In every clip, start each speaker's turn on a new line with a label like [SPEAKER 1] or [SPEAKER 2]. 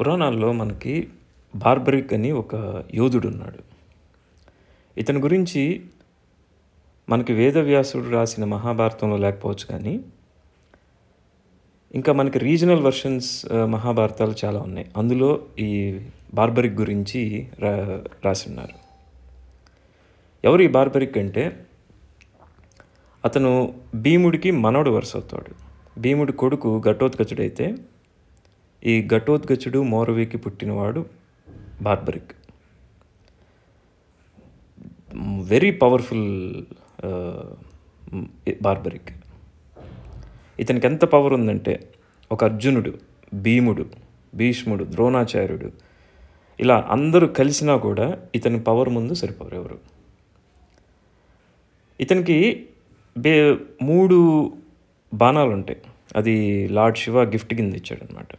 [SPEAKER 1] పురాణాల్లో మనకి బార్బరిక్ అని ఒక యోధుడు ఉన్నాడు ఇతని గురించి మనకి వేదవ్యాసుడు రాసిన మహాభారతంలో లేకపోవచ్చు కానీ ఇంకా మనకి రీజనల్ వర్షన్స్ మహాభారతాలు చాలా ఉన్నాయి. అందులో ఈ బార్బరిక్ గురించి రా రాసి ఉన్నారు ఎవరు ఈ బార్బరిక్ అంటే? అతను భీముడికి మనవడు వరుస అవుతాడు భీముడి కొడుకు ఘటోత్కచుడైతే ఈ ఘటోద్గచుడు మోరవికి పుట్టినవాడు barbaric. Very powerful uh, Barbarik. ఇతనికి ఎంత పవర్ ఉందంటే ఒక అర్జునుడు భీముడు భీష్ముడు ద్రోణాచార్యుడు ఇలా అందరూ కలిసినా కూడా ఇతని పవర్ ముందు సరిపోరు ఎవరు. ఇతనికి బే మూడు బాణాలు ఉంటాయి అది లార్డ్ శివ గిఫ్ట్ కింద ఇచ్చాడు అనమాట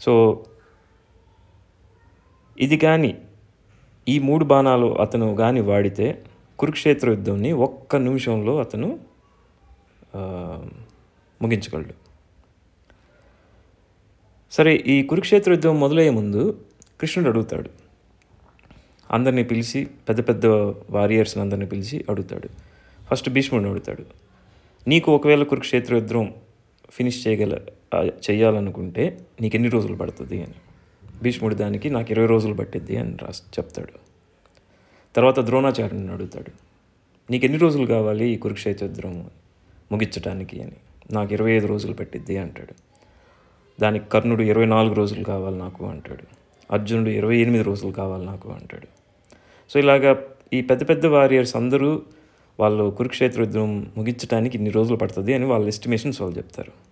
[SPEAKER 1] సో ఇది కానీ ఈ మూడు బాణాలు అతను కానీ వాడితే కురుక్షేత్ర యుద్ధంని ఒక్క నిమిషంలో అతను ముగించగలడు. సరే ఈ కురుక్షేత్ర యుద్ధం మొదలయ్యే ముందు కృష్ణుడు అడుగుతాడు. అందరినీ పిలిచి పెద్ద పెద్ద వారియర్స్ని అందరినీ పిలిచి అడుగుతాడు. ఫస్ట్ భీష్ముడిని అడుగుతాడు. నీకు ఒకవేళ కురుక్షేత్ర యుద్ధం ఫినిష్ చేయగల చేయాలనుకుంటే చెయ్యాలనుకుంటే నీకు ఎన్ని రోజులు పడుతుంది అని. భీష్ముడు దానికి నాకు ఇరవై రోజులు పట్టిద్ది అని రాసి చెప్తాడు. తర్వాత ద్రోణాచార్యుని అడుగుతాడు. నీకు ఎన్ని రోజులు కావాలి ఈ కురుక్షేత్ర ముగించడానికి అని. నాకు ఇరవై ఐదు రోజులు పట్టిద్ది అంటాడు. దానికి కర్ణుడు ఇరవై నాలుగు రోజులు కావాలి నాకు అంటాడు. అర్జునుడు ఇరవై ఎనిమిది రోజులు కావాలి నాకు అంటాడు. సో ఇలాగా ఈ పెద్ద పెద్ద వారియర్స్ అందరూ వాళ్ళు కురుక్షేత్ర యుద్ధం ముగించడానికి ఇన్ని రోజులు పడుతుంది అని వాళ్ళ ఎస్టిమేషన్స్ వాళ్ళు చెప్తారు.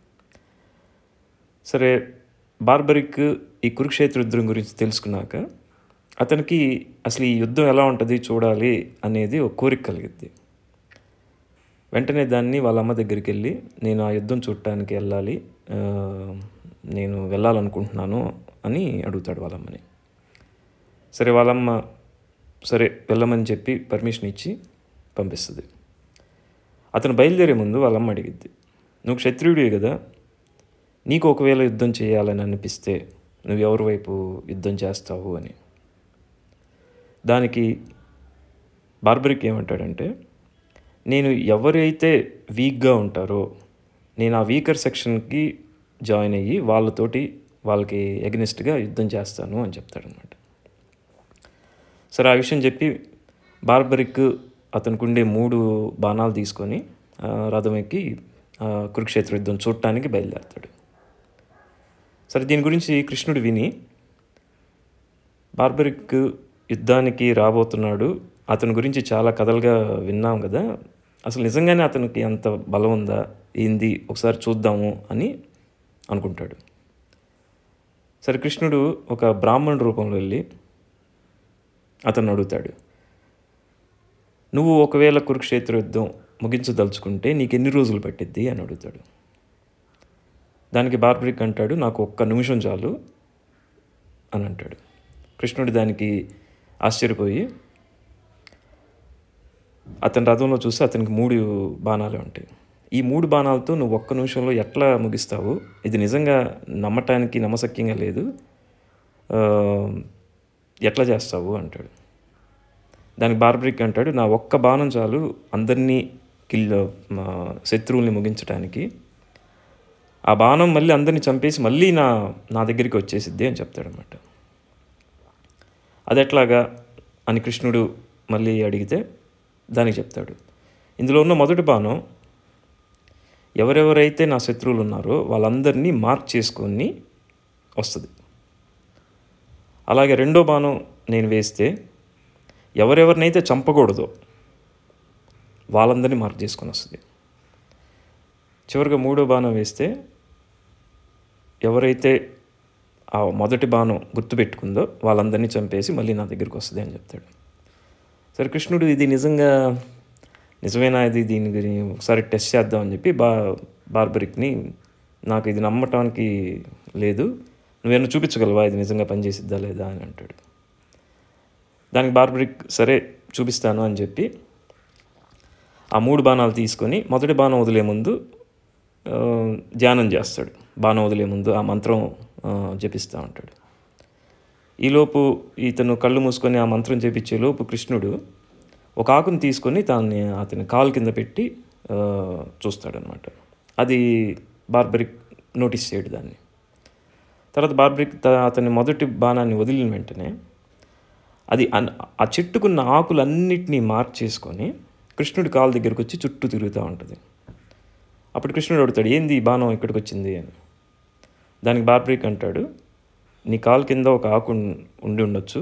[SPEAKER 1] సరే బార్బరిక్ ఈ కురుక్షేత్ర యుద్ధం గురించి తెలుసుకున్నాక అతనికి అసలు ఈ యుద్ధం ఎలా ఉంటుంది చూడాలి అనేది ఒక కోరిక కలిగిద్ది వెంటనే దాన్ని వాళ్ళ అమ్మ దగ్గరికి వెళ్ళి నేను ఆ యుద్ధం చూడటానికి వెళ్ళాలి నేను వెళ్ళాలనుకుంటున్నాను అని అడుగుతాడు వాళ్ళమ్మని సరే వాళ్ళమ్మ సరే వెళ్ళమని చెప్పి పర్మిషన్ ఇచ్చి పంపిస్తుంది. అతను బయలుదేరే ముందు వాళ్ళమ్మ అడిగిద్ది నువ్వు క్షత్రియుడివి కదా నీకు ఒకవేళ యుద్ధం చేయాలని అనిపిస్తే నువ్వు ఎవరి వైపు యుద్ధం చేస్తావు అని. దానికి బార్బరిక్ ఏమంటాడంటే నేను ఎవరైతే వీక్గా ఉంటారో నేను ఆ వీకర్ సెక్షన్కి జాయిన్ అయ్యి వాళ్ళతోటి వాళ్ళకి ఎగ్నెస్ట్గా యుద్ధం చేస్తాను అని చెప్తాడనమాట. సరే ఆ విషయం చెప్పి బార్బరిక్ అతనికి ఉండే మూడు బాణాలు తీసుకొని రథం ఎక్కి కురుక్షేత్ర యుద్ధం చూడటానికి బయలుదేరతాడు. సరే దీని గురించి కృష్ణుడు విని బార్బరిక్ యుద్ధానికి రాబోతున్నాడు. అతని గురించి చాలా కథలుగా విన్నాం కదా. అసలు నిజంగానే అతనికి అంత బలం ఉందా? ఏంది? ఒకసారి చూద్దాము అని అనుకుంటాడు. సరే కృష్ణుడు ఒక బ్రాహ్మణుడు రూపంలో వెళ్ళి అతను అడుగుతాడు. నువ్వు ఒకవేళ కురుక్షేత్ర యుద్ధం ముగించదలుచుకుంటే నీకు ఎన్ని రోజులు పట్టిద్ది? అని అడుగుతాడు. దానికి బార్బరిక్ అంటాడు నాకు ఒక్క నిమిషం చాలు అని అంటాడు. కృష్ణుడు దానికి ఆశ్చర్యపోయి అతని రథంలో చూస్తే అతనికి మూడు బాణాలు ఉంటాయి. ఈ మూడు బాణాలతో నువ్వు ఒక్క నిమిషంలో ఎట్లా ముగిస్తావు? ఇది నిజంగా నమ్మటానికి నమ్మశక్యంగా లేదు. ఎట్లా చేస్తావు? అంటాడు. దానికి బార్బరిక్ అంటాడు నా ఒక్క బాణం చాలు అందరినీ కిల్ శత్రువుల్ని ముగించడానికి ఆ బాణం మళ్ళీ అందరిని చంపేసి మళ్ళీ నా నా దగ్గరికి వచ్చేసిద్ది అని చెప్తాడనమాట అది ఎట్లాగా అని కృష్ణుడు మళ్ళీ అడిగితే దానికి చెప్తాడు. ఇందులో ఉన్న మొదటి బాణం ఎవరెవరైతే నా శత్రువులు ఉన్నారో వాళ్ళందరినీ మార్క్ చేసుకొని వస్తుంది. అలాగే రెండో బాణం నేను వేస్తే ఎవరెవరినైతే చంపకూడదో వాళ్ళందరినీ మార్క్ చేసుకొని వస్తుంది. చివరిగా మూడో బాణం వేస్తే ఎవరైతే ఆ మొదటి బాణం గుర్తుపెట్టుకుందో వాళ్ళందరినీ చంపేసి మళ్ళీ నా దగ్గరికి వస్తుంది అని చెప్తాడు. సరే కృష్ణుడు ఇది నిజంగా నిజమేనా? ఇది దీని గురించి ఒకసారి టెస్ట్ చేద్దామని చెప్పి బా బార్బరిక్ని నాకు ఇది నమ్మటానికి లేదు. నువ్వేమన్నా చూపించగలవా? ఇది నిజంగా పనిచేసిద్దా లేదా అని అంటాడు. దానికి బార్బరిక్ సరే చూపిస్తాను అని చెప్పి ఆ మూడు బాణాలు తీసుకొని మొదటి బాణం వదిలే ముందు ధ్యానం చేస్తాడు. బాణం వదిలే ముందు ఆ మంత్రం జపిస్తూ ఉంటాడు. ఈలోపు ఇతను కళ్ళు మూసుకొని ఆ మంత్రం జపించే లోపు కృష్ణుడు ఒక ఆకుని తీసుకొని దాన్ని అతని కాలు కింద పెట్టి చూస్తాడనమాట అది బార్బరిక్ నోటీస్ చేయడు దాన్ని. తర్వాత బార్బరిక్ త- అతని మొదటి బాణాన్ని వదిలిన వెంటనే అది అన్- ఆ చెట్టుకున్న ఆకులన్నిటినీ మార్చేసుకొని కృష్ణుడి కాలు దగ్గరికి వచ్చి చుట్టూ తిరుగుతూ ఉంటుంది. అప్పుడు కృష్ణుడు అడుగుతాడు ఏంది ఈ బాణం ఇక్కడికి వచ్చింది అని. దానికి బార్బ్రిక్ అంటాడు నీ కాలు కింద ఒక ఆకు ఉండి ఉండొచ్చు.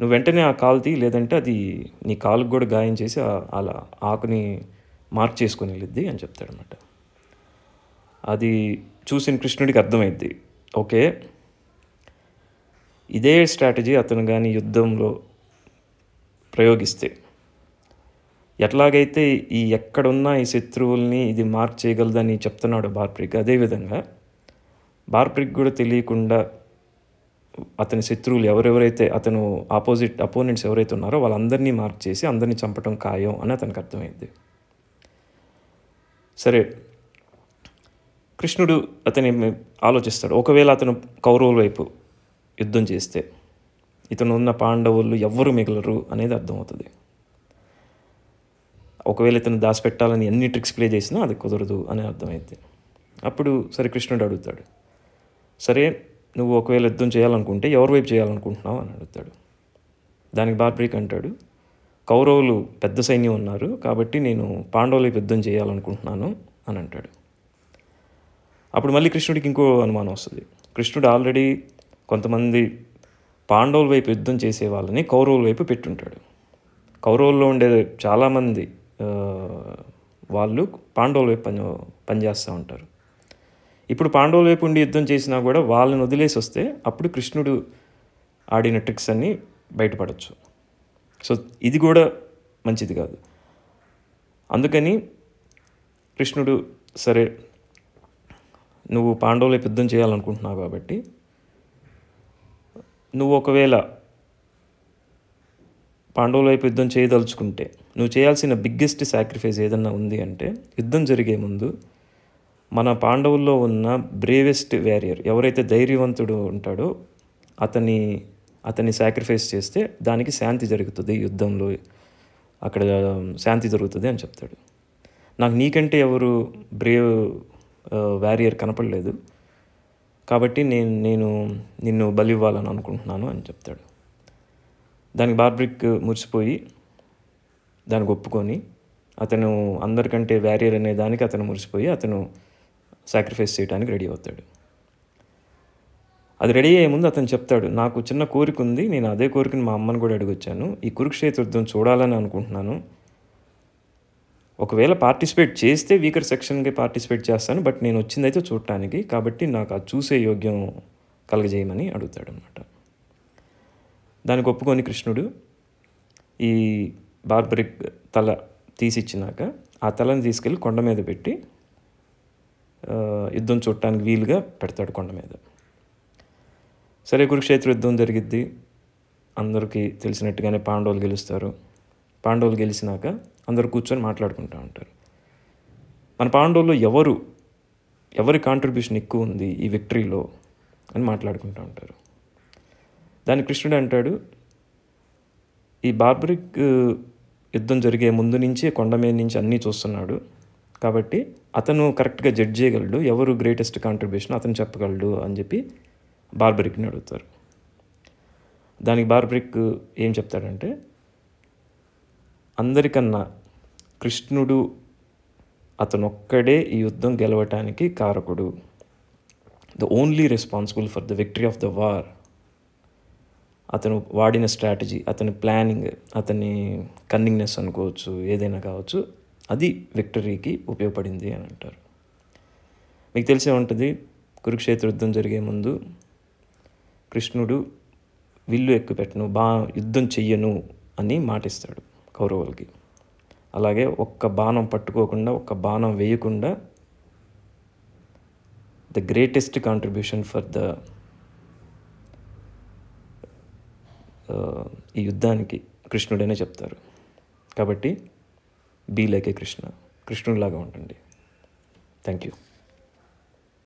[SPEAKER 1] నువ్వు వెంటనే ఆ కాలు తీ లేదంటే అది నీ కాలుకు కూడా గాయం చేసి ఆ- అలా ఆకుని మార్క్ చేసుకుని వెళ్ళిద్ది అని చెప్తాడనమాట అది చూసిన కృష్ణుడికి అర్థమైద్ది. ఓకే ఇదే స్ట్రాటజీ అతను కానీ యుద్ధంలో ప్రయోగిస్తే. ఎట్లాగైతే ఈ ఎక్కడున్న ఈ శత్రువుల్ని ఇది మార్క్ చేయగలదని చెప్తున్నాడు బార్బ్రిక్ అదేవిధంగా బార్బ్రిక్ కూడా తెలియకుండా అతని శత్రువులు ఎవరెవరైతే అతను ఆపోజిట్ అపోనెంట్స్ ఎవరైతే ఉన్నారో వాళ్ళందరినీ మార్క్ చేసి అందరినీ చంపటం ఖాయం అని అతనికి అర్థమైంది. సరే కృష్ణుడు అతని ఆలోచిస్తాడు. ఒకవేళ అతను కౌరవుల వైపు యుద్ధం చేస్తే ఇతను ఉన్న పాండవులు ఎవ్వరు మిగలరు అనేది అర్థమవుతుంది. ఒకవేళ ఇతను దాచిపెట్టాలని ఎన్ని ట్రిక్స్ ప్లే చేసినా అది కుదరదు అని అర్థమైంది. అప్పుడు సరే కృష్ణుడు అడుగుతాడు సరే నువ్వు ఒకవేళ యుద్ధం చేయాలనుకుంటే ఎవరి వైపు చేయాలనుకుంటున్నావు అని అడుగుతాడు. దానికి బార్బ్రీక్ అంటాడు కౌరవులు పెద్ద సైన్యం ఉన్నారు కాబట్టి నేను పాండవుల వైపు యుద్ధం చేయాలనుకుంటున్నాను అని అంటాడు. అప్పుడు మళ్ళీ కృష్ణుడికి ఇంకో అనుమానం వస్తుంది. కృష్ణుడు ఆల్రెడీ కొంతమంది పాండవుల వైపు యుద్ధం చేసే వాళ్ళని కౌరవుల వైపు పెట్టుంటాడు. కౌరవుల్లో ఉండే చాలామంది వాళ్ళు పాండవుల వైపు పని పనిచేస్తూ ఉంటారు. ఇప్పుడు పాండవుల వైపు ఉండి యుద్ధం చేసినా కూడా వాళ్ళని వదిలేసి వస్తే అప్పుడు కృష్ణుడు ఆడిన ట్రిక్స్ అన్నీ బయటపడవచ్చు సో ఇది కూడా మంచిది కాదు. అందుకని కృష్ణుడు సరే నువ్వు పాండవుల వైపు యుద్ధం చేయాలనుకుంటున్నావు కాబట్టి నువ్వు ఒకవేళ పాండవుల వైపు యుద్ధం చేయదలుచుకుంటే నువ్వు చేయాల్సిన బిగ్గెస్ట్ సాక్రిఫైస్ ఏదన్నా ఉంది అంటే యుద్ధం జరిగే ముందు మన పాండవుల్లో ఉన్న బ్రేవెస్ట్ వ్యారియర్ ఎవరైతే ధైర్యవంతుడు ఉంటాడో అతని అతన్ని సాక్రిఫైస్ చేస్తే దానికి శాంతి జరుగుతుంది యుద్ధంలో. అక్కడ శాంతి జరుగుతుంది అని చెప్తాడు. నాకు నీకంటే ఎవరు బ్రేవ్ వ్యారియర్ కనపడలేదు. కాబట్టి నేను నేను నిన్ను బలి ఇవ్వాలని అనుకుంటున్నాను అని చెప్తాడు. దానికి బార్బ్రిక్ మురిసిపోయి దానికి ఒప్పుకొని అతను అందరికంటే వ్యారియర్ అనే దానికి అతను మురిసిపోయి అతను సాక్రిఫైస్ చేయడానికి రెడీ అవుతాడు. అది రెడీ అయ్యే ముందు అతను చెప్తాడు నాకు చిన్న కోరిక ఉంది నేను అదే కోరికని మా అమ్మని కూడా అడిగొచ్చాను. ఈ కురుక్షేత్ర చూడాలని అనుకుంటున్నాను. ఒకవేళ పార్టిసిపేట్ చేస్తే వీకర్ సెక్షన్కి పార్టిసిపేట్ చేస్తాను బట్ నేను వచ్చిందైతే చూడటానికి. కాబట్టి నాకు అది చూసే యోగ్యం కలగజేయమని అడుగుతాడు అనమాట దానికి ఒప్పుకొని కృష్ణుడు ఈ బార్బరిక్ తల తీసిచ్చినాక ఆ తలని తీసుకెళ్ళి కొండ మీద పెట్టి యుద్ధం చూడటానికి వీలుగా పెడతాడు కొండ మీద. సరే కురుక్షేత్ర యుద్ధం జరిగిద్ది. అందరికీ తెలిసినట్టుగానే పాండవులు గెలుస్తారు. పాండవులు గెలిచినాక అందరూ కూర్చొని మాట్లాడుకుంటూ ఉంటారు. మన పాండవుల్లో ఎవరు ఎవరి కాంట్రిబ్యూషన్ ఎక్కువ ఉంది ఈ విక్టరీలో అని మాట్లాడుకుంటూ ఉంటారు. దాని కృష్ణుడు అంటాడు ఈ బార్బరిక్ యుద్ధం జరిగే ముందు నుంచే కొండ మీద నుంచి అన్నీ చూస్తున్నాడు. కాబట్టి అతను కరెక్ట్గా జడ్జ్ చేయగలడు. ఎవరు గ్రేటెస్ట్ కాంట్రిబ్యూషన్ అతను చెప్పగలడు అని చెప్పి బార్బరిక్ని అడుగుతారు. దానికి బార్బరిక్ ఏం చెప్తాడంటే అందరికన్నా కృష్ణుడు అతనొక్కడే ఈ యుద్ధం గెలవటానికి కారకుడు. The only responsible for the victory of the war అతను వాడిన స్ట్రాటజీ అతని ప్లానింగ్ అతని కన్నింగ్నెస్ అనుకోవచ్చు ఏదైనా కావచ్చు. అది విక్టరీకి ఉపయోగపడింది అని అంటారు. మీకు తెలిసే ఉంటుంది కురుక్షేత్ర యుద్ధం జరిగే ముందు కృష్ణుడు విల్లు ఎక్కుపెట్టను బా యుద్ధం చెయ్యను అని మాటిస్తాడు కౌరవులకి. అలాగే ఒక్క బాణం పట్టుకోకుండా ఒక్క బాణం వేయకుండా the greatest contribution for the ఈ యుద్ధానికి కృష్ణుడనే చెప్తారు. కాబట్టి బీ లైక్ ఏ కృష్ణ. కృష్ణుడిలాగా ఉండండి. Thank you